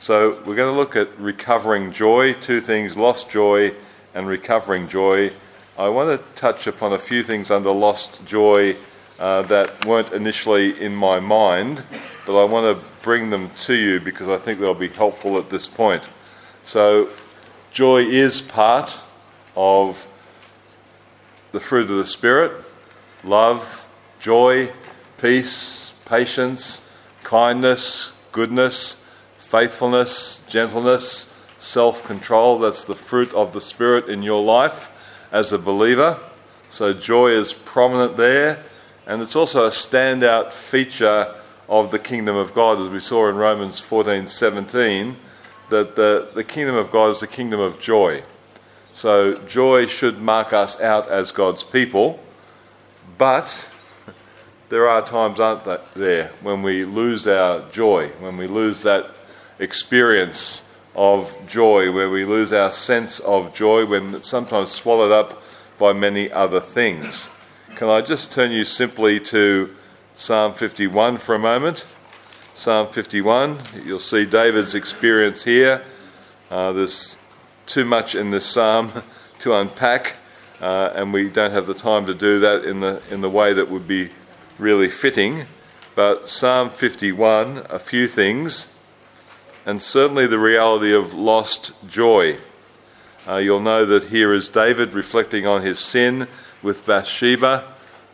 So we're going to look at recovering joy, two things lost joy and recovering joy. I want to touch upon a few things under lost joy uh, that weren't initially in my mind, but I want to bring them to you because I think they'll be helpful at this point. So, joy is part of the fruit of the Spirit love, joy, peace, patience, kindness, goodness, faithfulness, gentleness, self control. That's the fruit of the Spirit in your life as a believer. So joy is prominent there, and it's also a standout feature of the kingdom of God, as we saw in Romans 14 17, that the, the kingdom of God is the kingdom of joy. So joy should mark us out as God's people, but there are times, aren't there, when we lose our joy, when we lose that experience of joy, where we lose our sense of joy, when it's sometimes swallowed up by many other things. Can I just turn you simply to Psalm 51 for a moment? Psalm 51, you'll see David's experience here. Uh, there's too much in this psalm to unpack, uh, and we don't have the time to do that in the, in the way that would be really fitting. But Psalm 51, a few things, and certainly the reality of lost joy. Uh, you'll know that here is David reflecting on his sin with Bathsheba,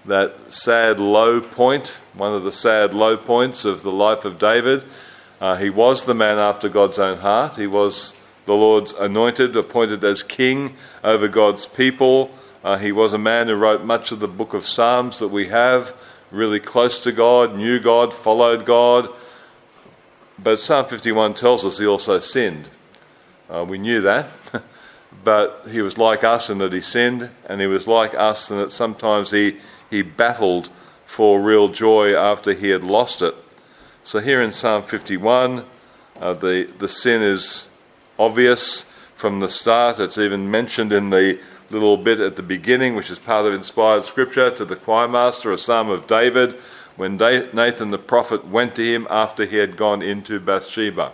that sad low point, one of the sad low points of the life of David. Uh, he was the man after God's own heart. He was the Lord's anointed, appointed as king over God's people. Uh, he was a man who wrote much of the book of Psalms that we have, really close to God, knew God, followed God. But Psalm 51 tells us he also sinned. Uh, we knew that. but he was like us in that he sinned, and he was like us in that sometimes he, he battled for real joy after he had lost it. So here in Psalm 51, uh, the, the sin is obvious from the start. It's even mentioned in the little bit at the beginning, which is part of inspired scripture, to the choir master, a psalm of David, when Nathan the prophet went to him after he had gone into Bathsheba.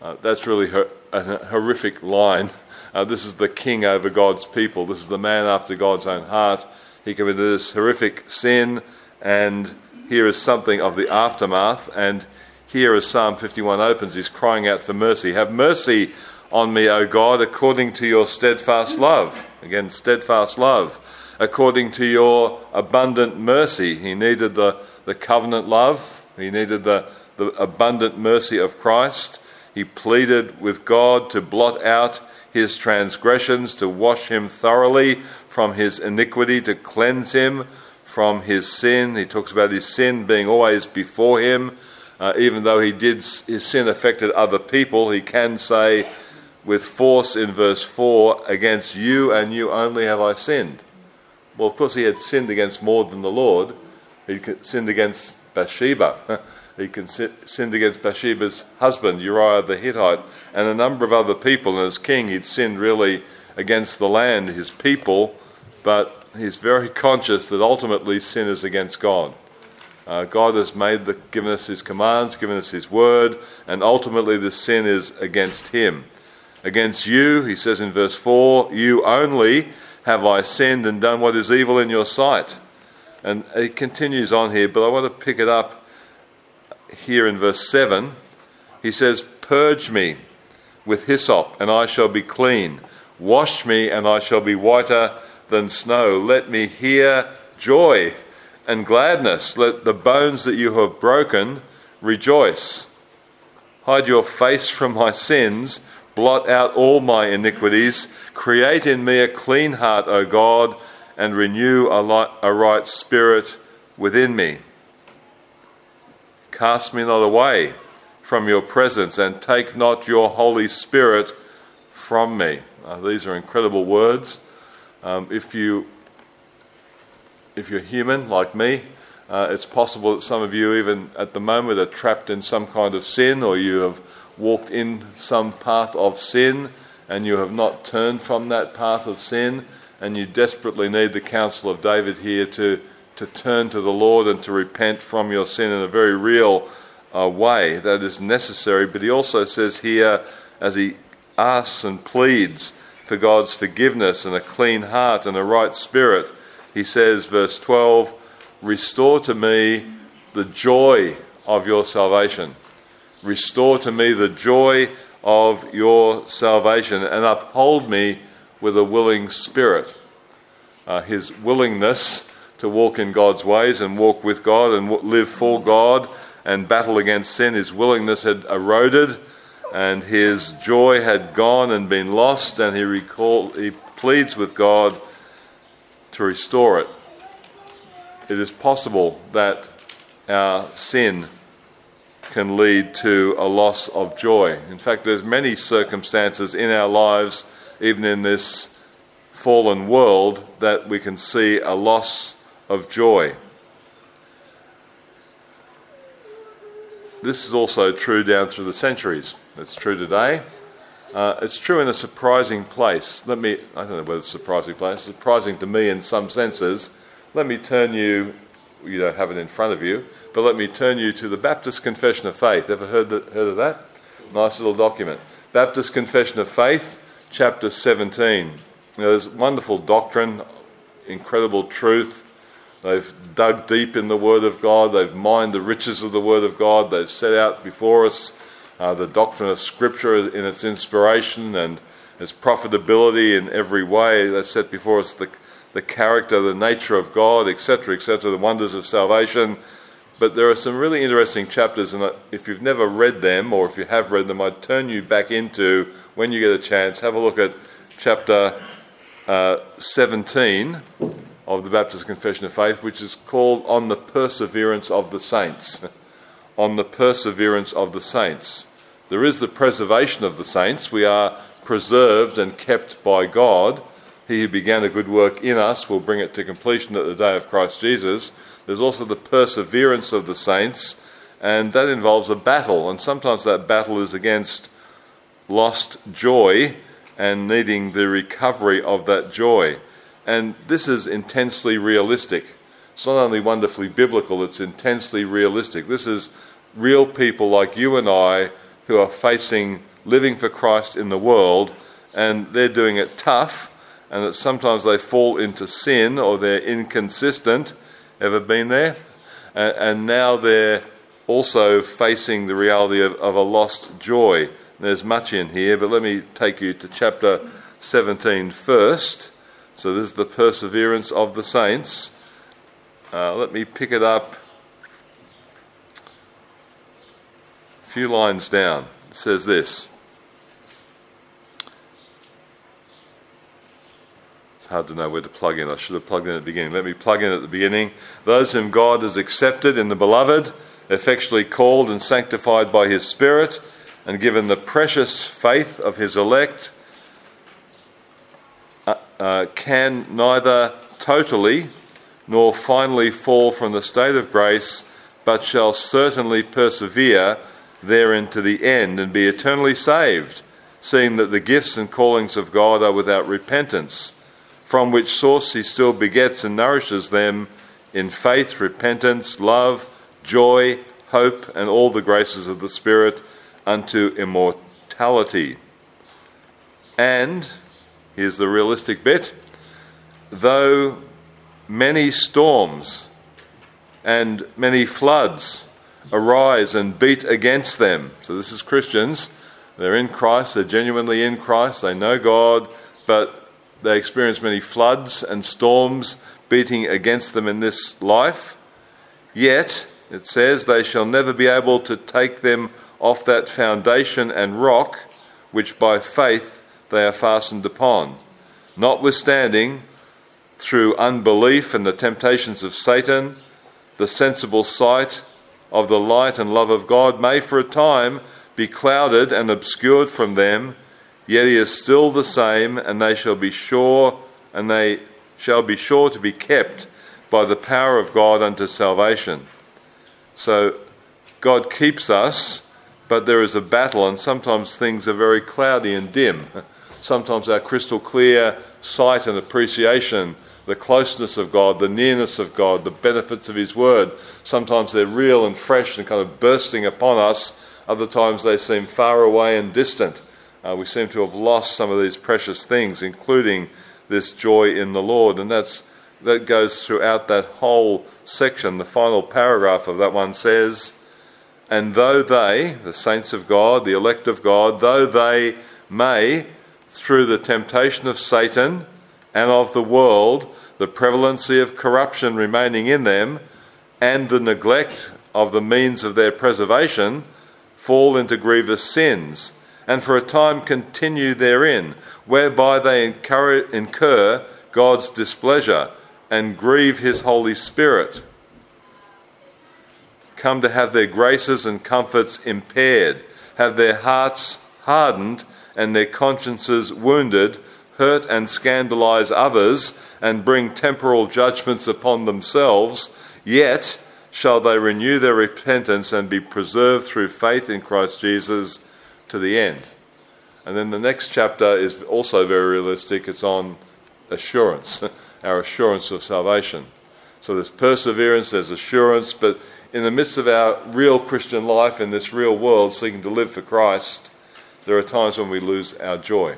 Uh, that's really a horrific line. Uh, this is the king over God's people. This is the man after God's own heart. He committed this horrific sin, and here is something of the aftermath. And here, as Psalm 51 opens, he's crying out for mercy. Have mercy on me, O God, according to your steadfast love. Again, steadfast love. According to your abundant mercy. He needed the, the covenant love, he needed the, the abundant mercy of Christ. He pleaded with God to blot out his transgressions, to wash him thoroughly from his iniquity, to cleanse him from his sin. He talks about his sin being always before him. Uh, even though he did his sin affected other people, he can say with force in verse 4, Against you and you only have I sinned. Well, of course, he had sinned against more than the Lord. He sinned against Bathsheba. he sinned against Bathsheba's husband, Uriah the Hittite, and a number of other people. And as king, he'd sinned really against the land, his people, but he's very conscious that ultimately sin is against God. Uh, God has made the, given us His commands, given us His word, and ultimately the sin is against Him. Against you, he says in verse 4, you only have I sinned and done what is evil in your sight. And it continues on here, but I want to pick it up here in verse 7. He says, Purge me with hyssop, and I shall be clean. Wash me, and I shall be whiter than snow. Let me hear joy and gladness. Let the bones that you have broken rejoice. Hide your face from my sins Blot out all my iniquities. Create in me a clean heart, O God, and renew a, light, a right spirit within me. Cast me not away from your presence, and take not your Holy Spirit from me. Uh, these are incredible words. Um, if you if you're human like me, uh, it's possible that some of you, even at the moment, are trapped in some kind of sin, or you have walked in some path of sin and you have not turned from that path of sin, and you desperately need the counsel of David here to, to turn to the Lord and to repent from your sin in a very real uh, way that is necessary. But he also says here, as he asks and pleads for God's forgiveness and a clean heart and a right spirit, he says, verse 12, Restore to me the joy of your salvation. Restore to me the joy of your salvation and uphold me with a willing spirit. Uh, his willingness to walk in God's ways and walk with God and live for God and battle against sin, his willingness had eroded and his joy had gone and been lost, and he, recall, he pleads with God to restore it. It is possible that our sin can lead to a loss of joy. In fact, there's many circumstances in our lives, even in this fallen world, that we can see a loss of joy. This is also true down through the centuries. It's true today. Uh, it's true in a surprising place. Let me, I don't know whether it's a surprising place, surprising to me in some senses. Let me turn you, you don't have it in front of you, but let me turn you to the Baptist Confession of Faith. Ever heard, heard of that? Nice little document. Baptist Confession of Faith, chapter 17. You know, there's wonderful doctrine, incredible truth. They've dug deep in the Word of God. They've mined the riches of the Word of God. They've set out before us uh, the doctrine of Scripture in its inspiration and its profitability in every way. They've set before us the, the character, the nature of God, etc., etc., the wonders of salvation. But there are some really interesting chapters, and if you've never read them, or if you have read them, I'd turn you back into, when you get a chance, have a look at chapter uh, 17 of the Baptist Confession of Faith, which is called On the Perseverance of the Saints. on the perseverance of the saints. There is the preservation of the saints. We are preserved and kept by God. He who began a good work in us will bring it to completion at the day of Christ Jesus. There's also the perseverance of the saints, and that involves a battle, and sometimes that battle is against lost joy and needing the recovery of that joy. And this is intensely realistic. It's not only wonderfully biblical, it's intensely realistic. This is real people like you and I who are facing living for Christ in the world, and they're doing it tough, and that sometimes they fall into sin or they're inconsistent Ever been there? And, and now they're also facing the reality of, of a lost joy. There's much in here, but let me take you to chapter 17 first. So, this is the perseverance of the saints. Uh, let me pick it up a few lines down. It says this hard to know where to plug in. I should have plugged in at the beginning. Let me plug in at the beginning. Those whom God has accepted in the beloved, effectually called and sanctified by his Spirit, and given the precious faith of his elect, uh, uh, can neither totally nor finally fall from the state of grace, but shall certainly persevere therein to the end and be eternally saved, seeing that the gifts and callings of God are without repentance from which source he still begets and nourishes them in faith, repentance, love, joy, hope, and all the graces of the Spirit unto immortality. And, here's the realistic bit, though many storms and many floods arise and beat against them, so this is Christians, they're in Christ, they're genuinely in Christ, they know God, but they experience many floods and storms beating against them in this life. Yet, it says, they shall never be able to take them off that foundation and rock which by faith they are fastened upon. Notwithstanding, through unbelief and the temptations of Satan, the sensible sight of the light and love of God may for a time be clouded and obscured from them Yet he is still the same, and they shall be sure, and they shall be sure to be kept by the power of God unto salvation. So God keeps us, but there is a battle, and sometimes things are very cloudy and dim. Sometimes our crystal clear sight and appreciation the closeness of God, the nearness of God, the benefits of His Word. Sometimes they're real and fresh and kind of bursting upon us, other times they seem far away and distant. Uh, we seem to have lost some of these precious things, including this joy in the Lord. And that's, that goes throughout that whole section. The final paragraph of that one says, And though they, the saints of God, the elect of God, though they may, through the temptation of Satan and of the world, the prevalency of corruption remaining in them, and the neglect of the means of their preservation, fall into grievous sins and for a time continue therein, whereby they incur God's displeasure and grieve his Holy Spirit. Come to have their graces and comforts impaired, have their hearts hardened and their consciences wounded, hurt and scandalize others, and bring temporal judgments upon themselves, yet shall they renew their repentance and be preserved through faith in Christ Jesus to the end. And then the next chapter is also very realistic. It's on assurance, our assurance of salvation. So there's perseverance, there's assurance, but in the midst of our real Christian life in this real world, seeking to live for Christ, there are times when we lose our joy.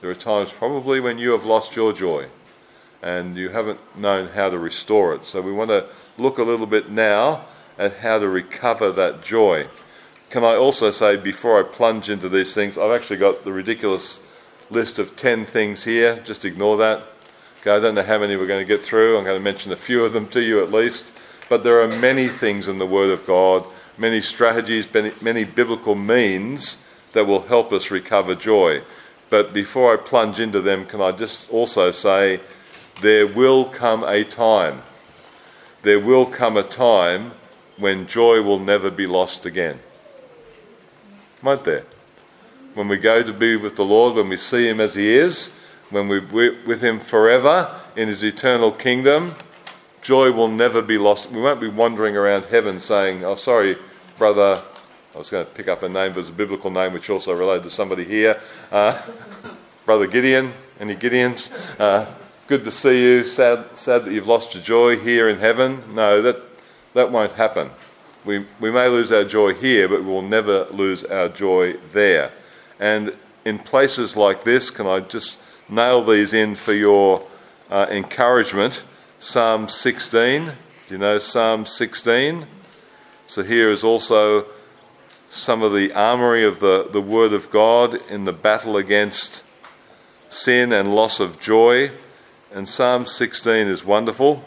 There are times probably when you have lost your joy and you haven't known how to restore it. So we want to look a little bit now at how to recover that joy. Can I also say, before I plunge into these things, I've actually got the ridiculous list of 10 things here. Just ignore that. Okay, I don't know how many we're going to get through. I'm going to mention a few of them to you at least. But there are many things in the Word of God, many strategies, many, many biblical means that will help us recover joy. But before I plunge into them, can I just also say there will come a time, there will come a time when joy will never be lost again won't there? When we go to be with the Lord, when we see Him as He is, when we're with Him forever in His eternal kingdom, joy will never be lost. We won't be wandering around heaven saying, Oh, sorry, brother. I was going to pick up a name, but it's a biblical name which also related to somebody here. Uh, brother Gideon. Any Gideons? Uh, good to see you. Sad, sad that you've lost your joy here in heaven. No, that, that won't happen. We, we may lose our joy here, but we will never lose our joy there. And in places like this, can I just nail these in for your uh, encouragement? Psalm 16. Do you know Psalm 16? So here is also some of the armory of the, the Word of God in the battle against sin and loss of joy. And Psalm 16 is wonderful.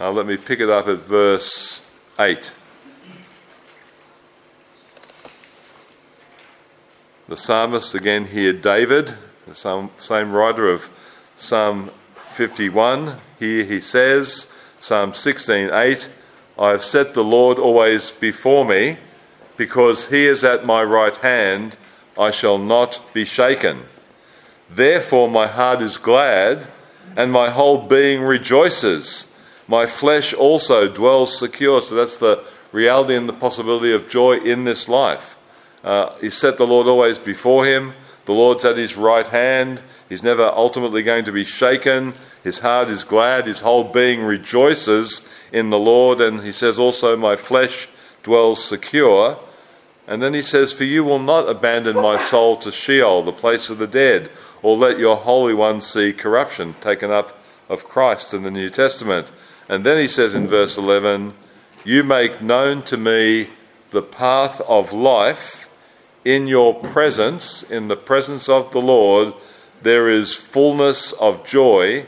Uh, let me pick it up at verse 8. The psalmist, again here, David, the same writer of Psalm 51, here he says, Psalm 16:8, I have set the Lord always before me, because he is at my right hand, I shall not be shaken. Therefore my heart is glad, and my whole being rejoices. My flesh also dwells secure. So that's the reality and the possibility of joy in this life. Uh, he set the Lord always before him. The Lord's at his right hand. He's never ultimately going to be shaken. His heart is glad. His whole being rejoices in the Lord. And he says also, My flesh dwells secure. And then he says, For you will not abandon my soul to Sheol, the place of the dead, or let your Holy One see corruption taken up of Christ in the New Testament. And then he says in verse 11, You make known to me the path of life in your presence, in the presence of the Lord, there is fullness of joy.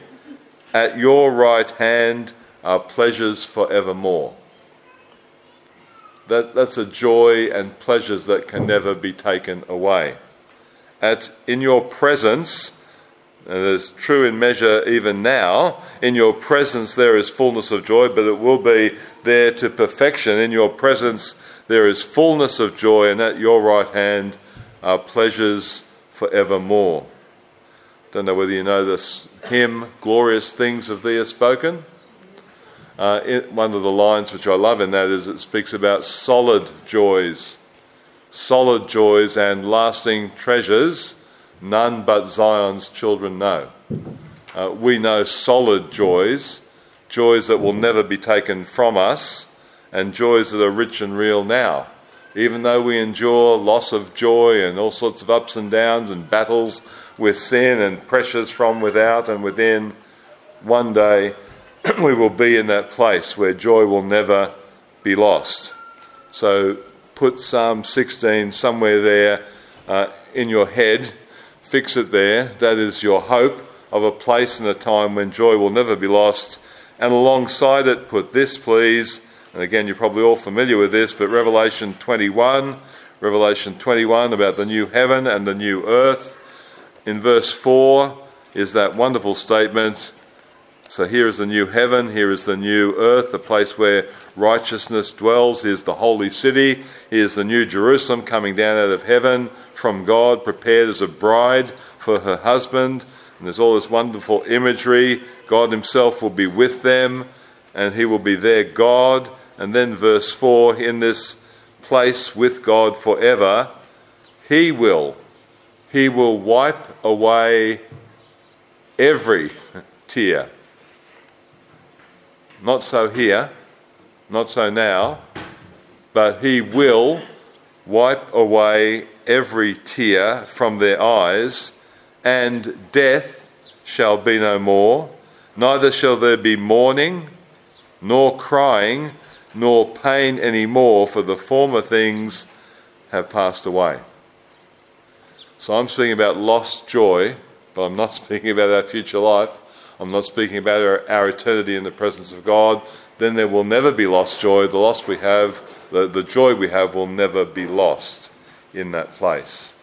At your right hand are pleasures forevermore. That, that's a joy and pleasures that can never be taken away. At, in your presence, and it's true in measure even now, in your presence there is fullness of joy, but it will be there to perfection. In your presence there is fullness of joy, and at your right hand are pleasures forevermore. Don't know whether you know this hymn, Glorious Things of Thee Are Spoken. Uh, it, one of the lines which I love in that is it speaks about solid joys, solid joys and lasting treasures, none but Zion's children know. Uh, we know solid joys, joys that will never be taken from us, and joys that are rich and real now. Even though we endure loss of joy and all sorts of ups and downs and battles with sin and pressures from without and within, one day we will be in that place where joy will never be lost. So put Psalm 16 somewhere there uh, in your head, fix it there. That is your hope of a place and a time when joy will never be lost. And alongside it, put this, please. And again, you're probably all familiar with this, but Revelation 21, Revelation 21 about the new heaven and the new earth. In verse 4 is that wonderful statement. So here is the new heaven, here is the new earth, the place where righteousness dwells. Here's the holy city. Here's the new Jerusalem coming down out of heaven from God, prepared as a bride for her husband. And there's all this wonderful imagery. God Himself will be with them, and He will be their God. And then, verse 4 in this place with God forever, He will. He will wipe away every tear. Not so here, not so now, but He will wipe away every tear from their eyes and death shall be no more, neither shall there be mourning, nor crying, nor pain any more, for the former things have passed away. So I'm speaking about lost joy, but I'm not speaking about our future life. I'm not speaking about our, our eternity in the presence of God. Then there will never be lost joy. The loss we have, the, the joy we have, will never be lost in that place.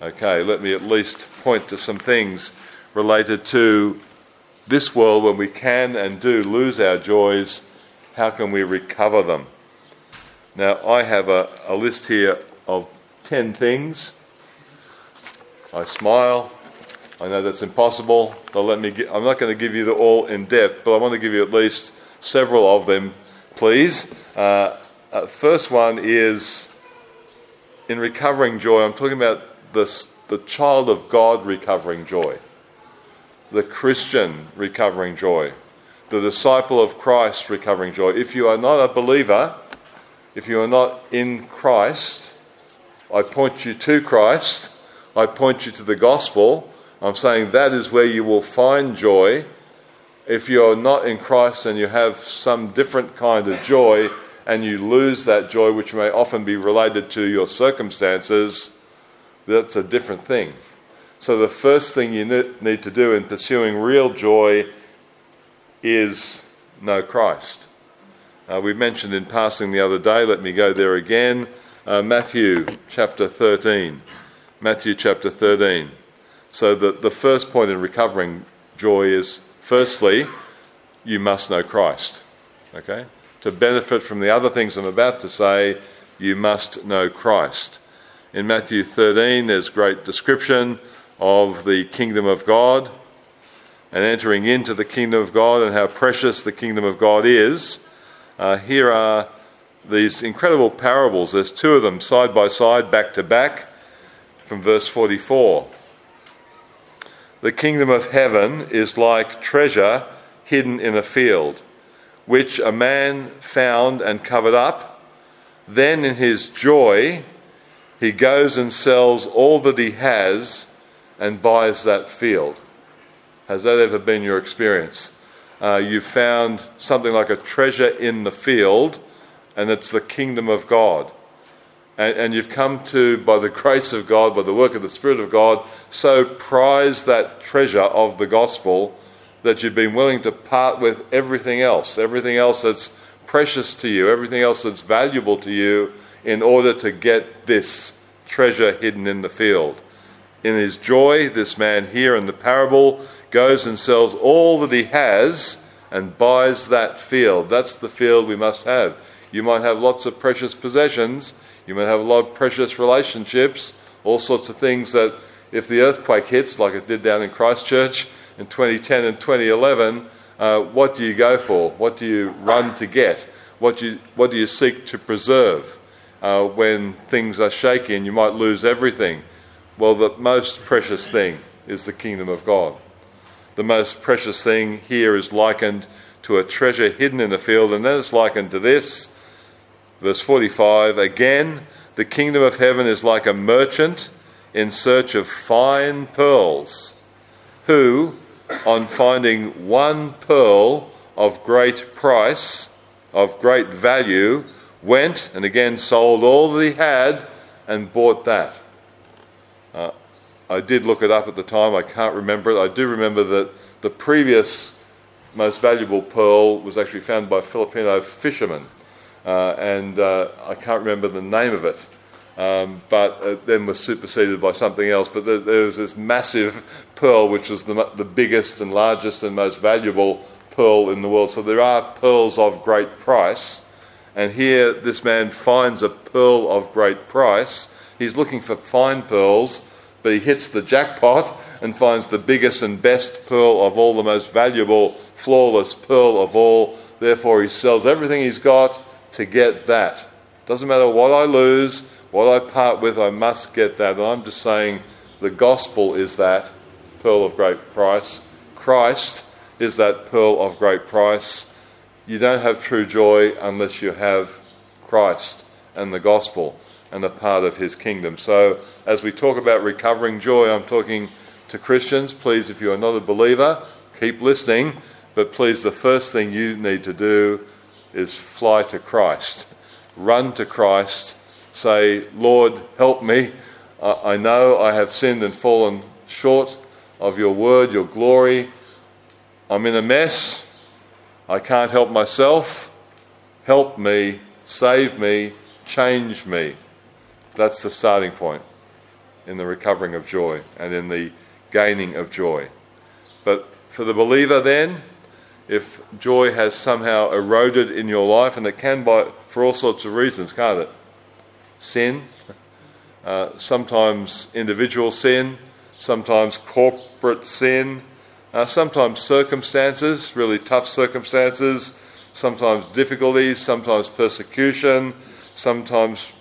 Okay, let me at least point to some things related to this world when we can and do lose our joys. How can we recover them? Now, I have a, a list here of 10 things. I smile. I know that's impossible, but let me. Get, I'm not going to give you the all in depth, but I want to give you at least several of them, please. Uh, uh, first one is in recovering joy. I'm talking about the, the child of God recovering joy, the Christian recovering joy, the disciple of Christ recovering joy. If you are not a believer, if you are not in Christ, I point you to Christ, I point you to the gospel. I'm saying that is where you will find joy. If you're not in Christ and you have some different kind of joy and you lose that joy, which may often be related to your circumstances, that's a different thing. So, the first thing you need to do in pursuing real joy is know Christ. Uh, we mentioned in passing the other day, let me go there again. Uh, Matthew chapter 13. Matthew chapter 13. So, the, the first point in recovering joy is firstly, you must know Christ. Okay? To benefit from the other things I'm about to say, you must know Christ. In Matthew 13, there's great description of the kingdom of God and entering into the kingdom of God and how precious the kingdom of God is. Uh, here are these incredible parables. There's two of them side by side, back to back, from verse 44. The kingdom of heaven is like treasure hidden in a field, which a man found and covered up. Then, in his joy, he goes and sells all that he has and buys that field. Has that ever been your experience? Uh, you found something like a treasure in the field, and it's the kingdom of God. And, and you've come to, by the grace of God, by the work of the Spirit of God, so prize that treasure of the gospel that you've been willing to part with everything else, everything else that's precious to you, everything else that's valuable to you, in order to get this treasure hidden in the field. In his joy, this man here in the parable goes and sells all that he has and buys that field. That's the field we must have. You might have lots of precious possessions, you might have a lot of precious relationships, all sorts of things that, if the earthquake hits, like it did down in Christchurch in 2010 and 2011, uh, what do you go for? What do you run to get? What do you, what do you seek to preserve? uh, when things are shaky and you might lose everything. Well, the most precious thing is the kingdom of God. The most precious thing here is likened to a treasure hidden in a field, and then it's likened to this. Verse 45 Again, the kingdom of heaven is like a merchant in search of fine pearls, who, on finding one pearl of great price, of great value, went and again sold all that he had and bought that. I did look it up at the time, I can't remember it. I do remember that the previous most valuable pearl was actually found by Filipino fishermen, uh, and uh, I can't remember the name of it. Um, but it then was superseded by something else. But there, there was this massive pearl, which was the, the biggest and largest and most valuable pearl in the world. So there are pearls of great price. And here, this man finds a pearl of great price. He's looking for fine pearls, but he hits the jackpot and finds the biggest and best pearl of all, the most valuable, flawless pearl of all. Therefore, he sells everything he's got to get that. Doesn't matter what I lose, what I part with, I must get that. And I'm just saying the gospel is that pearl of great price. Christ is that pearl of great price. You don't have true joy unless you have Christ and the gospel and a part of his kingdom. So, as we talk about recovering joy, I'm talking to Christians. Please, if you are not a believer, keep listening. But please, the first thing you need to do is fly to Christ. Run to Christ say, Lord, help me. I know I have sinned and fallen short of your word, your glory. I'm in a mess. I can't help myself. Help me, save me, change me. That's the starting point in the recovering of joy and in the gaining of joy. But for the believer, then, if joy has somehow eroded in your life, and it can by, for all sorts of reasons, can't it? sin, uh, sometimes individual sin, sometimes corporate sin, uh, sometimes circumstances, really tough circumstances, sometimes difficulties, sometimes persecution, sometimes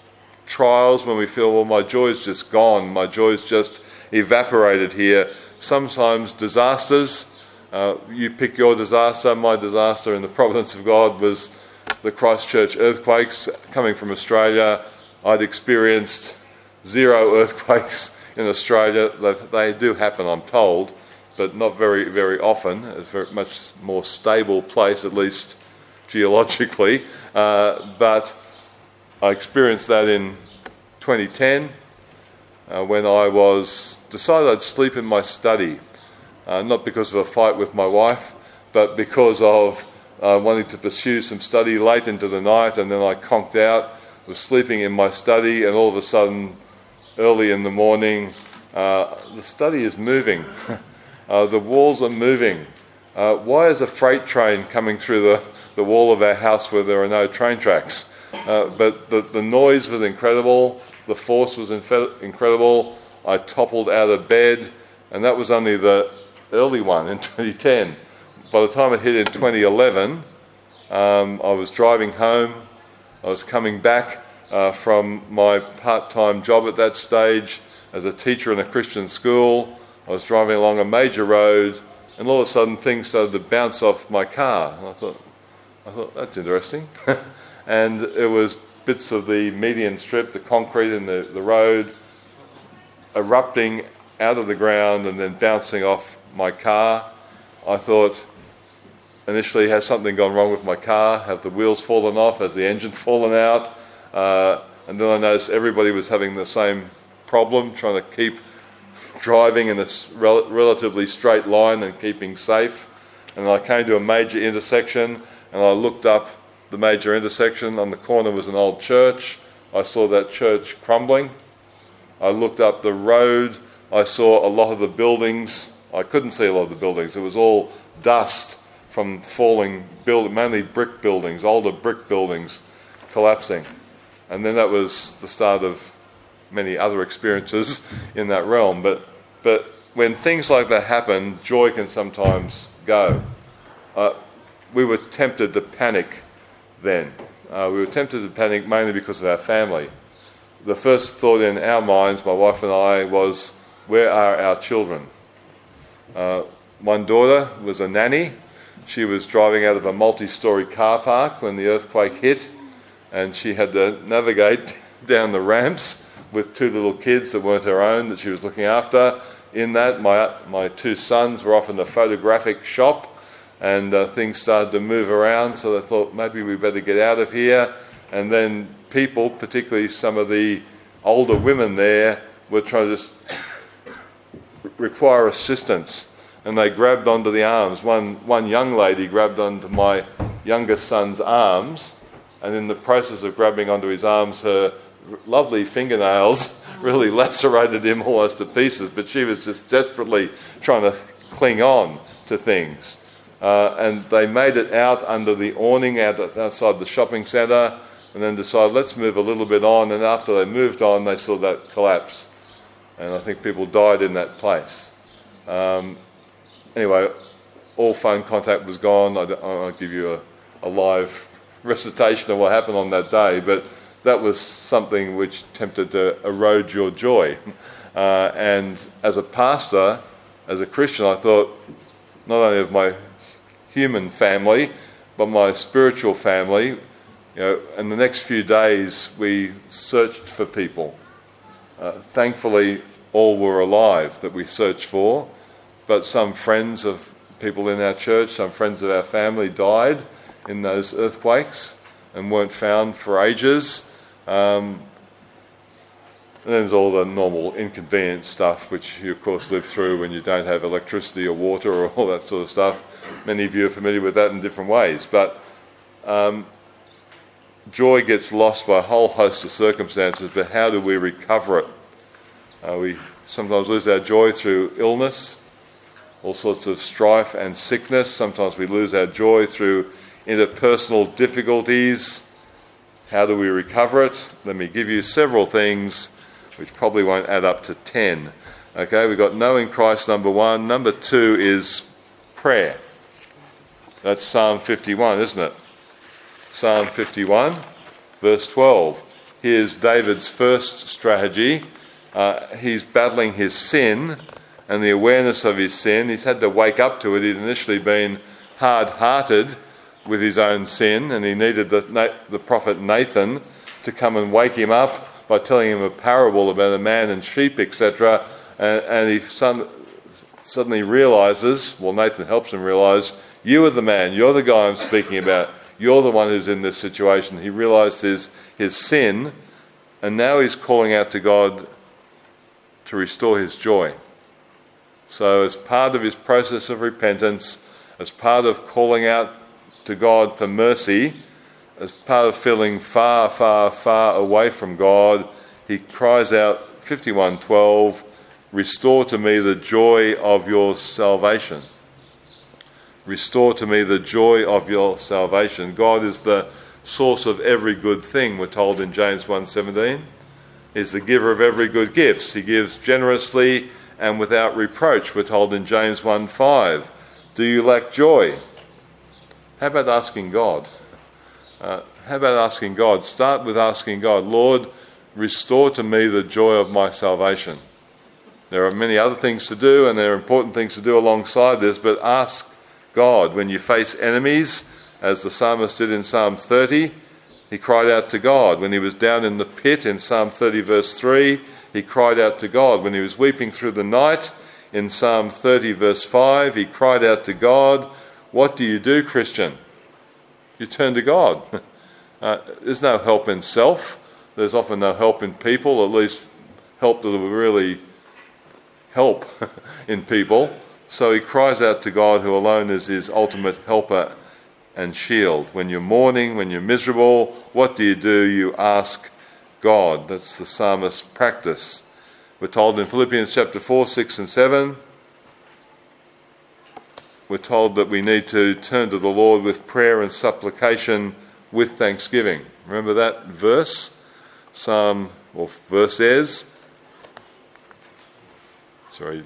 trials when we feel, well, my joy is just gone, my joy is just evaporated here. Sometimes disasters. Uh, you pick your disaster. My disaster in the providence of God was the Christchurch earthquakes coming from Australia I'd experienced zero earthquakes in Australia. They do happen, I'm told, but not very, very often. It's a much more stable place, at least geologically. Uh, but I experienced that in 2010 uh, when I was decided I'd sleep in my study, uh, not because of a fight with my wife, but because of uh, wanting to pursue some study late into the night, and then I conked out was sleeping in my study, and all of a sudden, early in the morning, uh, the study is moving. uh, the walls are moving. Uh, why is a freight train coming through the, the wall of our house where there are no train tracks? Uh, but the, the noise was incredible, the force was infe- incredible. I toppled out of bed, and that was only the early one in 2010. By the time it hit in 2011, um, I was driving home I was coming back uh, from my part time job at that stage as a teacher in a Christian school. I was driving along a major road, and all of a sudden things started to bounce off my car. And I thought, I thought that's interesting. and it was bits of the median strip, the concrete in the, the road, erupting out of the ground and then bouncing off my car. I thought, initially, has something gone wrong with my car? Have the wheels fallen off? Has the engine fallen out? Uh, and then I noticed everybody was having the same problem, trying to keep driving in a rel- relatively straight line and keeping safe. And I came to a major intersection and I looked up the major intersection. On the corner was an old church. I saw that church crumbling. I looked up the road. I saw a lot of the buildings. I couldn't see a lot of the buildings. It was all dust from falling, build, mainly brick buildings, older brick buildings collapsing. And then that was the start of many other experiences in that realm. But, but when things like that happen, joy can sometimes go. Uh, we were tempted to panic then. Uh, we were tempted to panic mainly because of our family. The first thought in our minds, my wife and I, was, Where are our children? Uh, one daughter was a nanny. She was driving out of a multi story car park when the earthquake hit, and she had to navigate down the ramps with two little kids that weren't her own that she was looking after. In that, my, my two sons were off in the photographic shop, and uh, things started to move around, so they thought maybe we better get out of here. And then people, particularly some of the older women there, were trying to require assistance. And they grabbed onto the arms. One, one young lady grabbed onto my youngest son's arms, and in the process of grabbing onto his arms, her lovely fingernails really lacerated him almost to pieces, but she was just desperately trying to cling on to things. Uh, and they made it out under the awning out, outside the shopping centre and then decided, let's move a little bit on. And after they moved on, they saw that collapse. And I think people died in that place. Um, anyway, all phone contact was gone. I, won't give you a, a live recitation of what happened on that day, but that was something which tempted to erode your joy. Uh, and as a pastor, as a Christian, I thought not only of my human family, but my spiritual family. You know, in the next few days, we searched for people. Uh, thankfully, all were alive that we searched for, but some friends of people in our church, some friends of our family died in those earthquakes and weren't found for ages. Um, and then there's all the normal inconvenience stuff, which you, of course, live through when you don't have electricity or water or all that sort of stuff. Many of you are familiar with that in different ways. But um, joy gets lost by a whole host of circumstances, but how do we recover it? Uh, we sometimes lose our joy through illness, all sorts of strife and sickness. Sometimes we lose our joy through interpersonal difficulties. How do we recover it? Let me give you several things which probably won't add up to 10. Okay, we've got knowing Christ, number one. Number two is prayer. That's Psalm 51, isn't it? Psalm 51, verse 12. Here's David's first strategy. Uh, he's battling his sin and the awareness of his sin. He's had to wake up to it. He'd initially been hard hearted with his own sin, and he needed the, the prophet Nathan to come and wake him up by telling him a parable about a man and sheep, etc. And, and he son, suddenly realizes, well, Nathan helps him realize, you are the man, you're the guy I'm speaking about, you're the one who's in this situation. He realized his, his sin, and now he's calling out to God to restore his joy. So, as part of his process of repentance, as part of calling out to God for mercy, as part of feeling far, far, far away from God, he cries out 51:12, "Restore to me the joy of your salvation." Restore to me the joy of your salvation. God is the source of every good thing, we're told in James 1:17. He's the giver of every good gift. He gives generously and without reproach, we're told in James 1:5. Do you lack joy? How about asking God? Uh, how about asking God? Start with asking God, Lord, restore to me the joy of my salvation. There are many other things to do, and there are important things to do alongside this, but ask God when you face enemies, as the psalmist did in Psalm 30. He cried out to God. When he was down in the pit in Psalm 30, verse 3, he cried out to God. When he was weeping through the night in Psalm 30, verse 5, he cried out to God. What do you do, Christian? You turn to God. Uh, there's no help in self. There's often no help in people, at least help that will really help in people. So he cries out to God, who alone is his ultimate helper and shield. When you're mourning, when you're miserable, what do you do? You ask God. That's the psalmist's practice. We're told in Philippians chapter 4, 6, and 7 we're told that we need to turn to the Lord with prayer and supplication with thanksgiving. Remember that verse? Psalm, or verses. Sorry,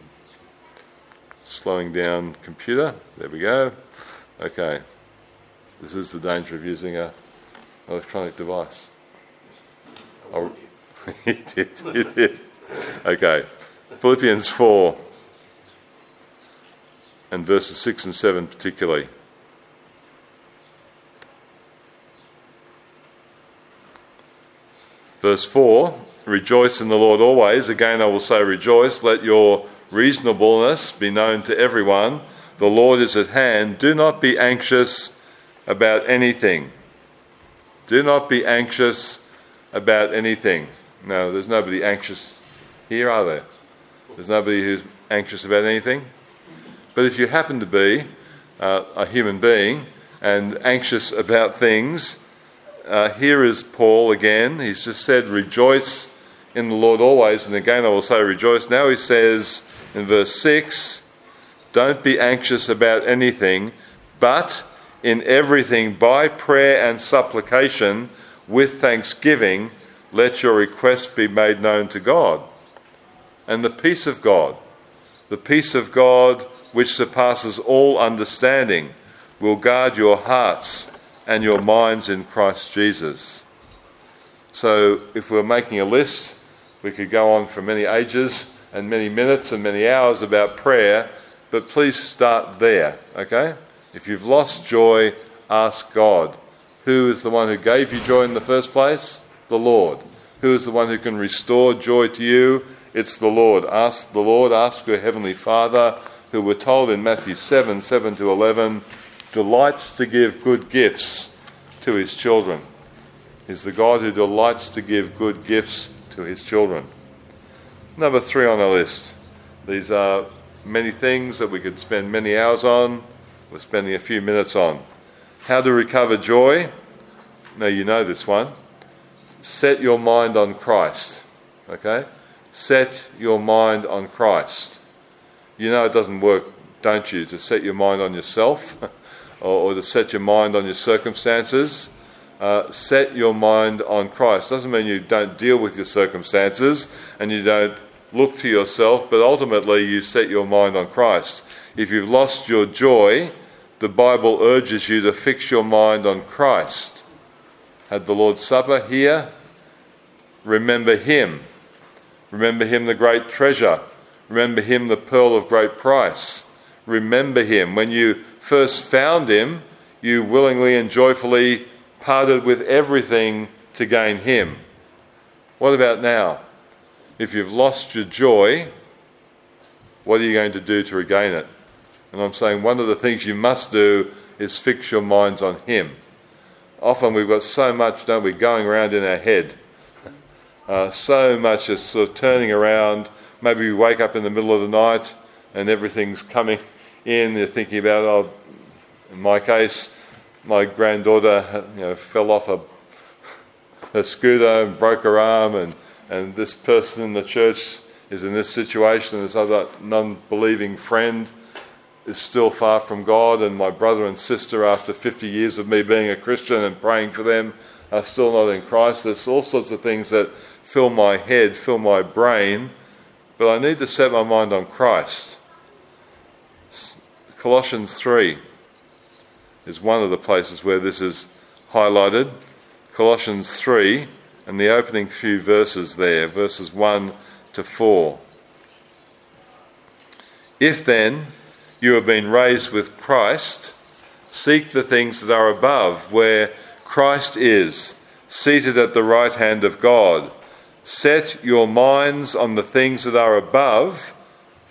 slowing down computer. There we go. Okay. This is the danger of using a electronic device. Oh, did, did. Okay. Philippians 4 and verses 6 and 7 particularly. Verse 4 Rejoice in the Lord always. Again, I will say, Rejoice. Let your reasonableness be known to everyone. The Lord is at hand. Do not be anxious about anything. Do not be anxious about anything. No, there's nobody anxious here, are there? There's nobody who's anxious about anything. But if you happen to be uh, a human being and anxious about things, uh, here is Paul again. He's just said, Rejoice in the Lord always. And again, I will say, Rejoice. Now he says in verse 6, Don't be anxious about anything, but in everything, by prayer and supplication, with thanksgiving, let your requests be made known to God. And the peace of God, the peace of God which surpasses all understanding, will guard your hearts and your minds in Christ Jesus. So, if we're making a list, we could go on for many ages and many minutes and many hours about prayer, but please start there, okay? If you've lost joy, ask God. Who is the one who gave you joy in the first place? The Lord. Who is the one who can restore joy to you? It's the Lord. Ask the Lord, ask your Heavenly Father, who we're told in Matthew 7 7 to 11 delights to give good gifts to his children. Is the God who delights to give good gifts to his children. Number three on our list. These are many things that we could spend many hours on. We're spending a few minutes on. How to recover joy. Now, you know this one. Set your mind on Christ. Okay? Set your mind on Christ. You know it doesn't work, don't you, to set your mind on yourself. or, or to set your mind on your circumstances. Uh, set your mind on Christ. Doesn't mean you don't deal with your circumstances and you don't look to yourself, but ultimately you set your mind on Christ. If you've lost your joy, the Bible urges you to fix your mind on Christ. Had the Lord's Supper here, remember Him. Remember Him, the great treasure. Remember Him, the pearl of great price. Remember Him. When you first found him, you willingly and joyfully parted with everything to gain him. What about now? If you've lost your joy, what are you going to do to regain it? And I'm saying one of the things you must do is fix your minds on him. Often we've got so much, don't we, going around in our head. Uh, so much is sort of turning around. Maybe we wake up in the middle of the night and everything's coming in, you're thinking about, oh, in my case, my granddaughter you know, fell off a, a scooter and broke her arm, and, and this person in the church is in this situation, and this other non believing friend is still far from God, and my brother and sister, after 50 years of me being a Christian and praying for them, are still not in Christ. There's all sorts of things that fill my head, fill my brain, but I need to set my mind on Christ. Colossians 3 is one of the places where this is highlighted. Colossians 3 and the opening few verses there, verses 1 to 4. If then you have been raised with Christ, seek the things that are above, where Christ is, seated at the right hand of God. Set your minds on the things that are above,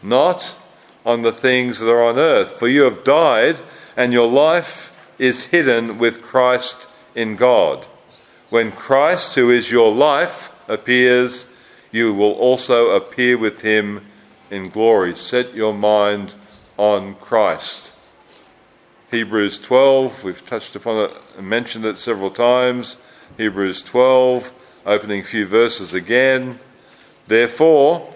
not on the things that are on earth. For you have died, and your life is hidden with Christ in God. When Christ, who is your life, appears, you will also appear with him in glory. Set your mind on Christ. Hebrews 12, we've touched upon it and mentioned it several times. Hebrews 12, opening few verses again. Therefore,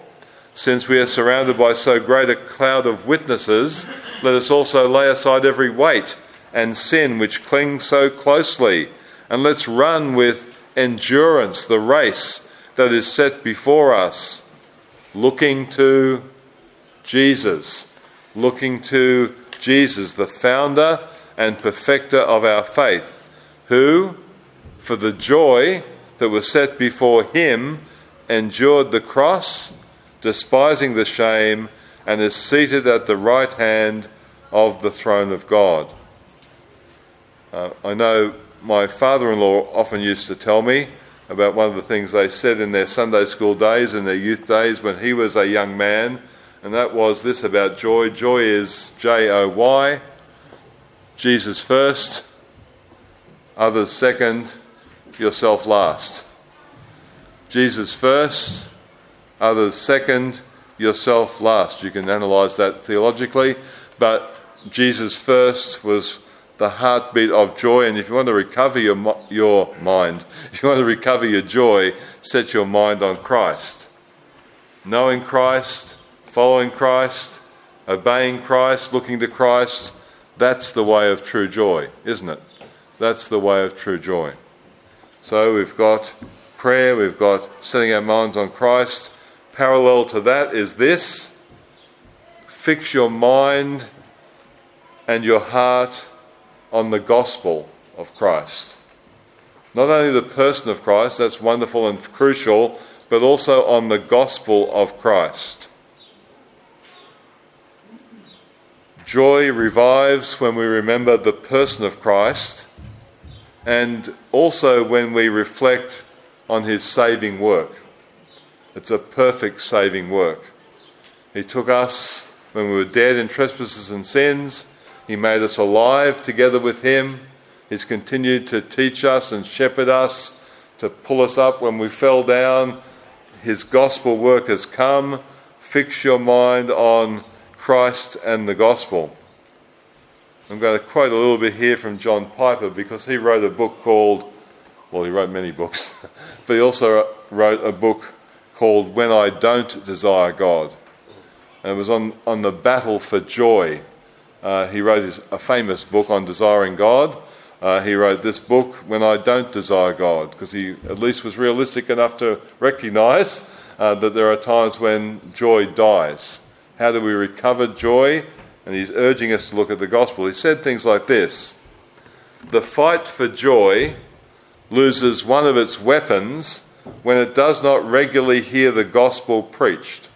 since we are surrounded by so great a cloud of witnesses, let us also lay aside every weight and sin which clings so closely, and let's run with endurance the race that is set before us, looking to Jesus, looking to Jesus, the founder and perfecter of our faith, who, for the joy that was set before him, endured the cross despising the shame, and is seated at the right hand of the throne of God. Uh, I know my father in law often used to tell me about one of the things they said in their Sunday school days and their youth days when he was a young man, and that was this about joy. Joy is J O Y, Jesus first, others second, yourself last. Jesus first, others second, yourself last. You can analyse that theologically, but Jesus first was the heartbeat of joy. And if you want to recover your, your mind, if you want to recover your joy, set your mind on Christ. Knowing Christ, following Christ, obeying Christ, looking to Christ, that's the way of true joy, isn't it? That's the way of true joy. So we've got prayer, we've got setting our minds on Christ. Parallel to that is this fix your mind and your heart on the gospel of Christ. Not only the person of Christ, that's wonderful and crucial, but also on the gospel of Christ. Joy revives when we remember the person of Christ and also when we reflect on his saving work. It's a perfect saving work. He took us when we were dead in trespasses and sins he made us alive together with Him. He's continued to teach us and shepherd us, to pull us up when we fell down. His gospel work has come. Fix your mind on Christ and the gospel. I'm going to quote a little bit here from John Piper because he wrote a book called, well, he wrote many books, but he also wrote a book called When I Don't Desire God. And it was on, on the battle for joy uh, he wrote his, a famous book on desiring God. Uh, he wrote this book, When I Don't Desire God, because he at least was realistic enough to recognize uh, that there are times when joy dies. How do we recover joy? And he's urging us to look at the gospel. He said things like this The fight for joy loses one of its weapons when it does not regularly hear the gospel preached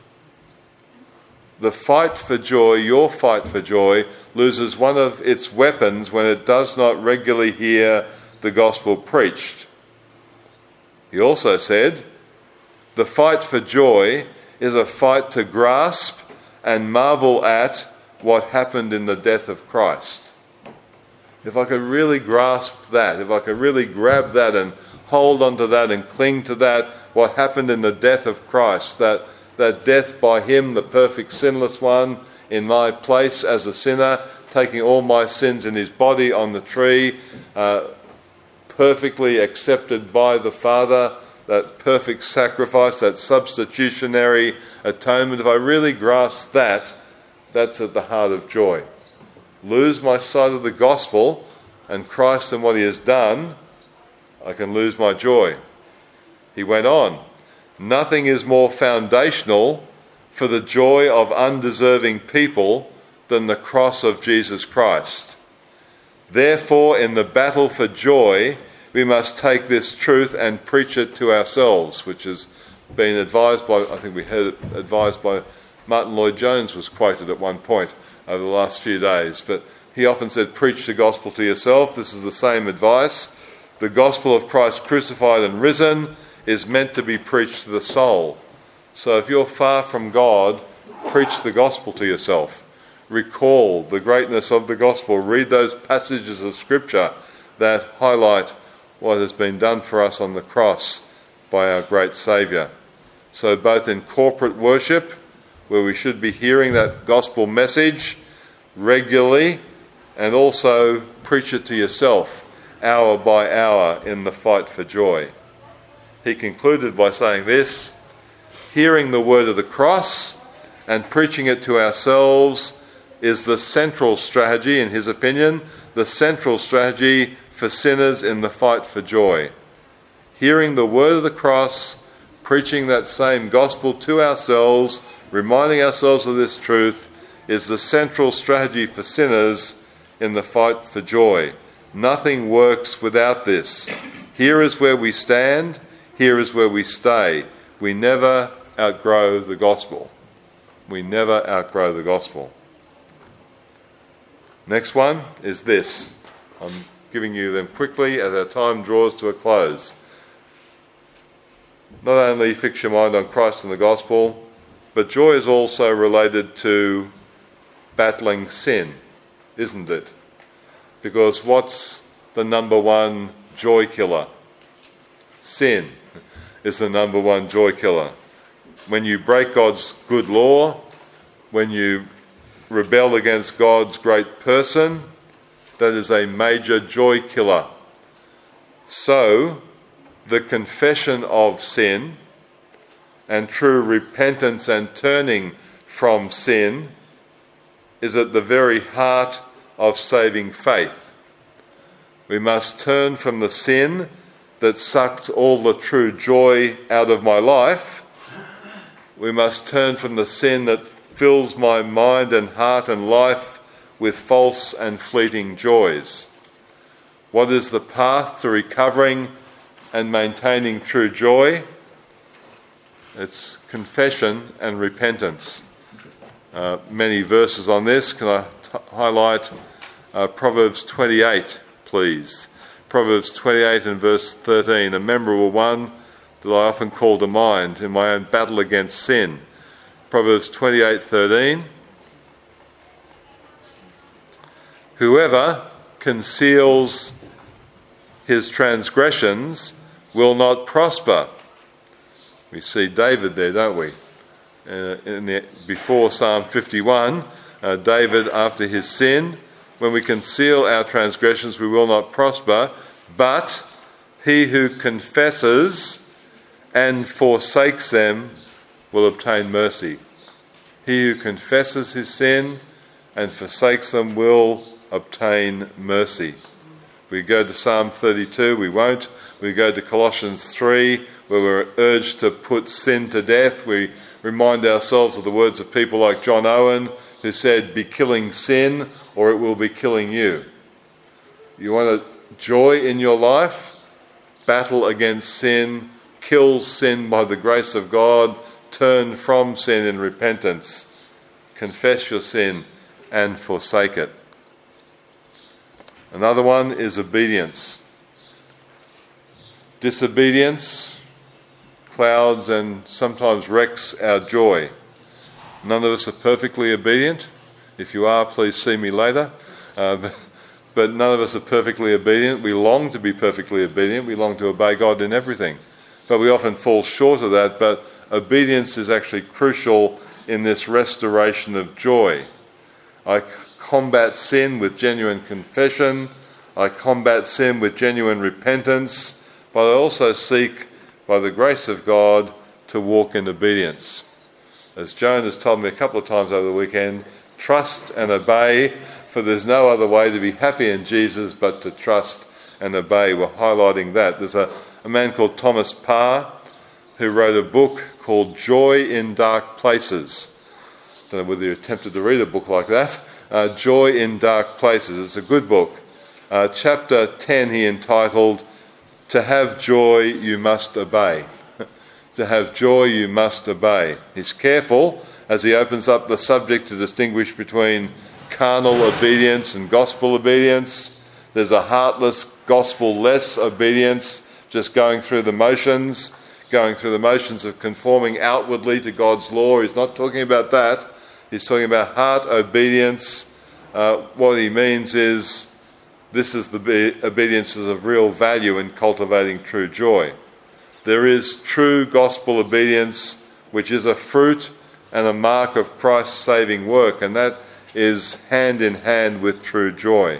the fight for joy, your fight for joy, loses one of its weapons when it does not regularly hear the gospel preached. He also said, The fight for joy is a fight to grasp and marvel at what happened in the death of Christ. If I could really grasp that, if I could really grab that and hold onto that and cling to that, what happened in the death of Christ, that that death by him, the perfect sinless one, in my place as a sinner, taking all my sins in his body on the tree, uh, perfectly accepted by the Father, that perfect sacrifice, that substitutionary atonement. If I really grasp that, that's at the heart of joy. Lose my sight of the gospel and Christ and what he has done, I can lose my joy. He went on. Nothing is more foundational for the joy of undeserving people than the cross of Jesus Christ. Therefore, in the battle for joy, we must take this truth and preach it to ourselves, which has been advised by, I think we heard it advised by Martyn Lloyd-Jones, was quoted at one point over the last few days. But he often said, Preach the gospel to yourself. This is the same advice. The gospel of Christ crucified and risen is meant to be preached to the soul. So if you're far from God, preach the gospel to yourself. Recall the greatness of the gospel. Read those passages of Scripture that highlight what has been done for us on the cross by our great Saviour. So, both in corporate worship, where we should be hearing that gospel message regularly, and also preach it to yourself hour by hour in the fight for joy he concluded by saying this hearing the word of the cross and preaching it to ourselves is the central strategy, in his opinion, the central strategy for sinners in the fight for joy. Hearing the word of the cross, preaching that same gospel to ourselves, reminding ourselves of this truth, is the central strategy for sinners in the fight for joy. Nothing works without this. Here is where we stand. Here is where we stay. We never outgrow the gospel. We never outgrow the gospel. Next one is this. I'm giving you them quickly as our time draws to a close. Not only fix your mind on Christ and the gospel, but joy is also related to battling sin, isn't it? Because what's the number one joy killer? Sin is the number one joy killer. When you break God's good law, when you rebel against God's great person, that is a major joy killer. So, the confession of sin and true repentance and turning from sin is at the very heart of saving faith. We must turn from the sin that sucked all the true joy out of my life. We must turn from the sin that fills my mind and heart and life with false and fleeting joys. What is the path to recovering and maintaining true joy? It's confession and repentance. Uh, many verses on this. Can I t- highlight uh, Proverbs 28, please? Proverbs 28 and verse 13, a memorable one that I often call to mind in my own battle against sin. Proverbs 28:13 Whoever conceals his transgressions will not prosper. We see David there, don't we? Uh, the, before Psalm 51, uh, David, after his sin, when we conceal our transgressions, we will not prosper, but he who confesses and forsakes them will obtain mercy. He who confesses his sin and forsakes them will obtain mercy. We go to Psalm 32, we won't. We go to Colossians 3, where we're urged to put sin to death. We remind ourselves of the words of people like John Owen, who said, Be killing sin, or it will be killing you. You want a joy in your life? Battle against sin, kill sin by the grace of God turn from sin in repentance, confess your sin, and forsake it. Another one is obedience. Disobedience clouds and sometimes wrecks our joy. None of us are perfectly obedient. If you are, please see me later. Uh, but none of us are perfectly obedient. We long to be perfectly obedient. We long to obey God in everything. But we often fall short of that. But obedience is actually crucial in this restoration of joy. I combat sin with genuine confession, I combat sin with genuine repentance, but I also seek, by the grace of God, to walk in obedience. As Joan has told me a couple of times over the weekend, trust and obey, for there's no other way to be happy in Jesus but to trust and obey. We're highlighting that. There's a, a man called Thomas Parr who wrote a book called Joy in Dark Places. I don't know whether you attempted to read a book like that. Uh, Joy in Dark Places. It's a good book. Uh, chapter 10 he entitled, To Have Joy You Must Obey. to have joy you must obey. He's careful as he opens up the subject to distinguish between carnal obedience and gospel obedience. There's a heartless, gospel less obedience, just going through the motions going through the motions of conforming outwardly to God's law. He's not talking about that. He's talking about heart obedience. Uh, what he means is this is the be- obedience of real value in cultivating true joy. There is true gospel obedience, which is a fruit and a mark of Christ's saving work, and that is hand in hand with true joy.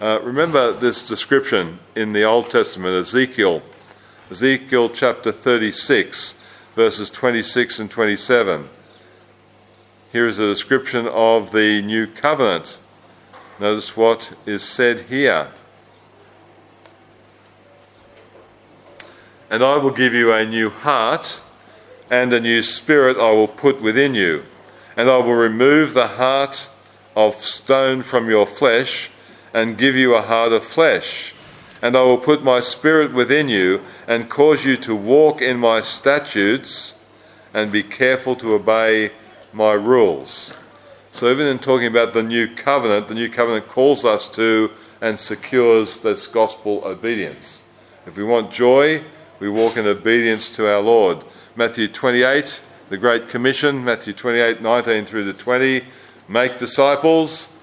Uh, remember this description in the Old Testament, Ezekiel Ezekiel chapter 36, verses 26 and 27. Here is a description of the new covenant. Notice what is said here. And I will give you a new heart, and a new spirit I will put within you. And I will remove the heart of stone from your flesh, and give you a heart of flesh. And I will put my spirit within you, and cause you to walk in my statutes and be careful to obey my rules. So, even in talking about the new covenant, the new covenant calls us to and secures this gospel obedience. If we want joy, we walk in obedience to our Lord. Matthew 28, the Great Commission, Matthew 28, 19 through to 20, make disciples,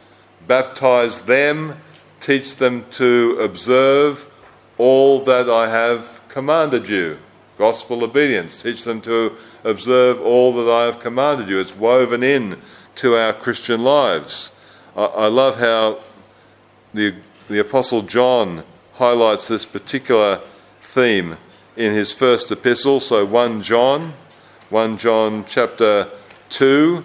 baptize them, teach them to observe all that I have commanded you. Gospel obedience. Teach them to observe all that I have commanded you. It's woven in to our Christian lives. I, I love how the, the Apostle John highlights this particular theme in his first epistle. So 1 John, 1 John chapter 2.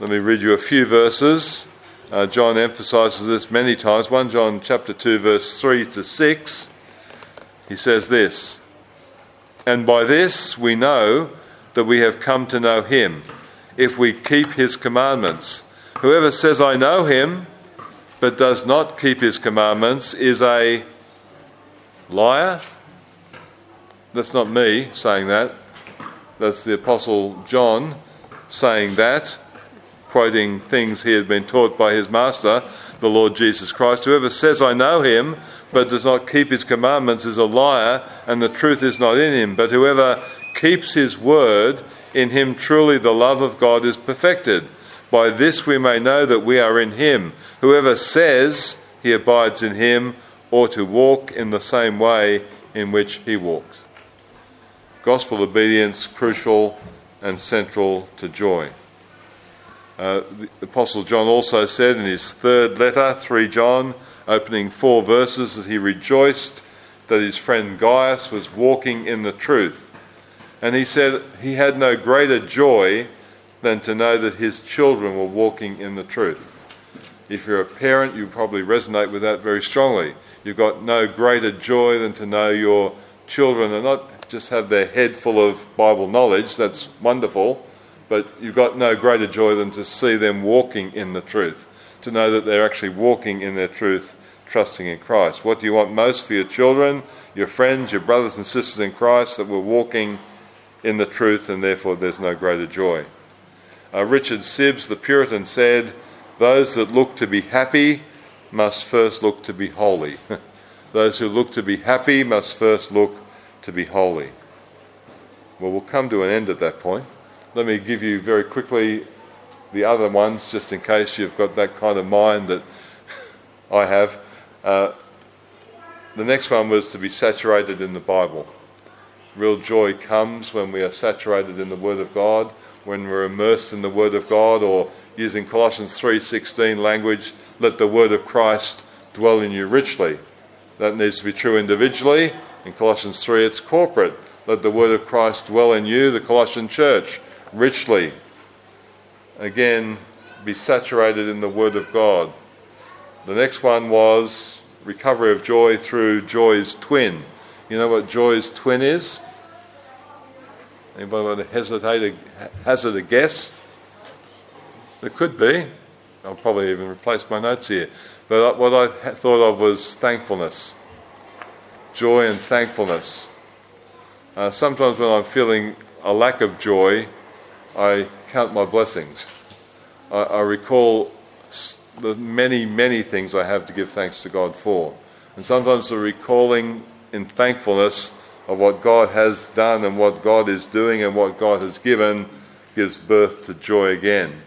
Let me read you a few verses. Uh, John emphasizes this many times. 1 John chapter 2 verse 3 to 6. He says this, And by this we know that we have come to know him if we keep his commandments. Whoever says, I know him, but does not keep his commandments, is a liar. That's not me saying that. That's the Apostle John saying that, quoting things he had been taught by his master, the Lord Jesus Christ. Whoever says, I know him, but does not keep his commandments is a liar, and the truth is not in him. But whoever keeps his word, in him truly the love of God is perfected. By this we may know that we are in him. Whoever says he abides in him ought to walk in the same way in which he walks. Gospel obedience crucial and central to joy. Uh, the Apostle John also said in his third letter, 3 John, opening four verses, that he rejoiced that his friend Gaius was walking in the truth and he said he had no greater joy than to know that his children were walking in the truth. If you're a parent, you probably resonate with that very strongly. You've got no greater joy than to know your children are not just have their head full of Bible knowledge, that's wonderful, but you've got no greater joy than to see them walking in the truth, to know that they're actually walking in their truth, trusting in Christ. What do you want most for your children, your friends, your brothers and sisters in Christ that we're walking in the truth, and therefore there's no greater joy. Uh, Richard Sibbes, the Puritan, said, Those that look to be happy must first look to be holy. Those who look to be happy must first look to be holy. Well, we'll come to an end at that point. Let me give you very quickly the other ones, just in case you've got that kind of mind that I have. Uh, the next one was to be saturated in the Bible. Real joy comes when we are saturated in the Word of God, when we're immersed in the Word of God, or using Colossians 3:16 language, let the Word of Christ dwell in you richly. That needs to be true individually. In Colossians 3, it's corporate. Let the Word of Christ dwell in you, the Colossian church, richly. Again, be saturated in the Word of God. The next one was recovery of joy through joy's twin. You know what joy's twin is? Anybody want to hesitate, hazard a guess? There could be. I'll probably even replace my notes here. But what I thought of was thankfulness, joy and thankfulness. Uh, sometimes when I'm feeling a lack of joy, I count my blessings. I, I recall the many, many things I have to give thanks to God for. And sometimes the recalling in thankfulness of what God has done and what God is doing and what God has given gives birth to joy again.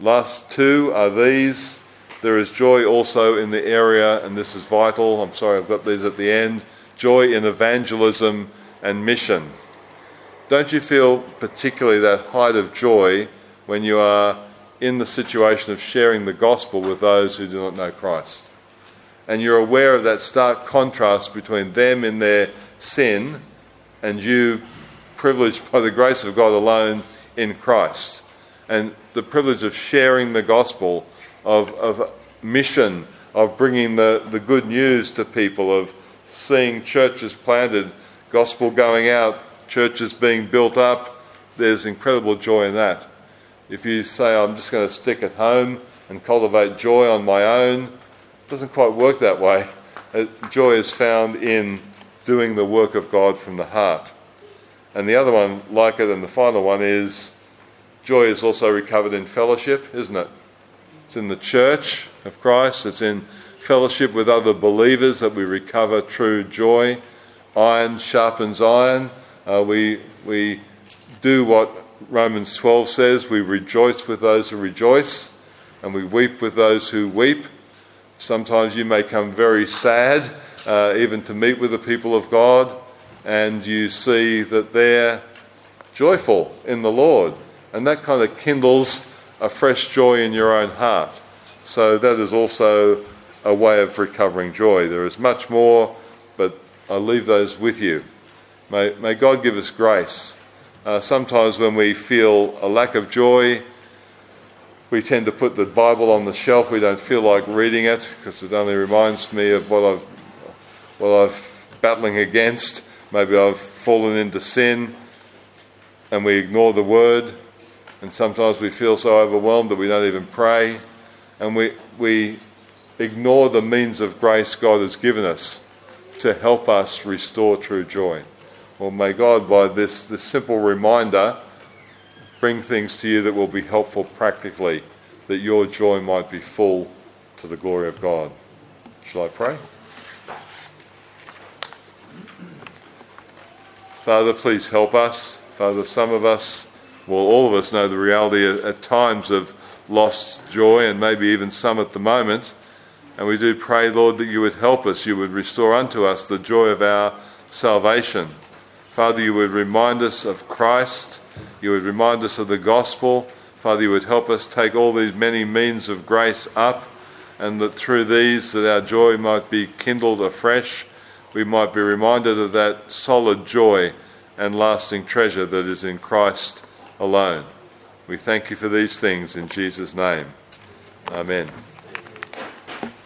Last two are these. There is joy also in the area, and this is vital. I'm sorry, I've got these at the end. Joy in evangelism and mission. Don't you feel particularly that height of joy when you are in the situation of sharing the gospel with those who do not know Christ? And you're aware of that stark contrast between them in their sin and you privileged by the grace of God alone in Christ. And the privilege of sharing the gospel, of, of mission, of bringing the, the good news to people, of seeing churches planted, gospel going out, churches being built up. There's incredible joy in that. If you say, I'm just going to stick at home and cultivate joy on my own, it doesn't quite work that way. Uh, joy is found in doing the work of God from the heart. And the other one, like it, and the final one is Joy is also recovered in fellowship, isn't it? It's in the church of Christ, it's in fellowship with other believers that we recover true joy. Iron sharpens iron. Uh, we, we do what Romans 12 says we rejoice with those who rejoice, and we weep with those who weep. Sometimes you may come very sad, uh, even to meet with the people of God, and you see that they're joyful in the Lord, and that kind of kindles a fresh joy in your own heart. So, that is also a way of recovering joy. There is much more, but I leave those with you. May, may God give us grace. Uh, sometimes when we feel a lack of joy, we tend to put the Bible on the shelf. We don't feel like reading it because it only reminds me of what I've, what I'm battling against. Maybe I've fallen into sin, and we ignore the Word. And sometimes we feel so overwhelmed that we don't even pray, and we we ignore the means of grace God has given us to help us restore true joy. Well, may God, by this, this simple reminder, bring things to you that will be helpful practically, that your joy might be full to the glory of God. Shall I pray? Father, please help us. Father, some of us, well, all of us know the reality at, at times of lost joy, and maybe even some at the moment. And we do pray, Lord, that you would help us, you would restore unto us the joy of our salvation. Father, you would remind us of Christ, you would remind us of the gospel. Father, you would help us take all these many means of grace up, and that through these that our joy might be kindled afresh. We might be reminded of that solid joy and lasting treasure that is in Christ alone. We thank you for these things in Jesus' name. Amen.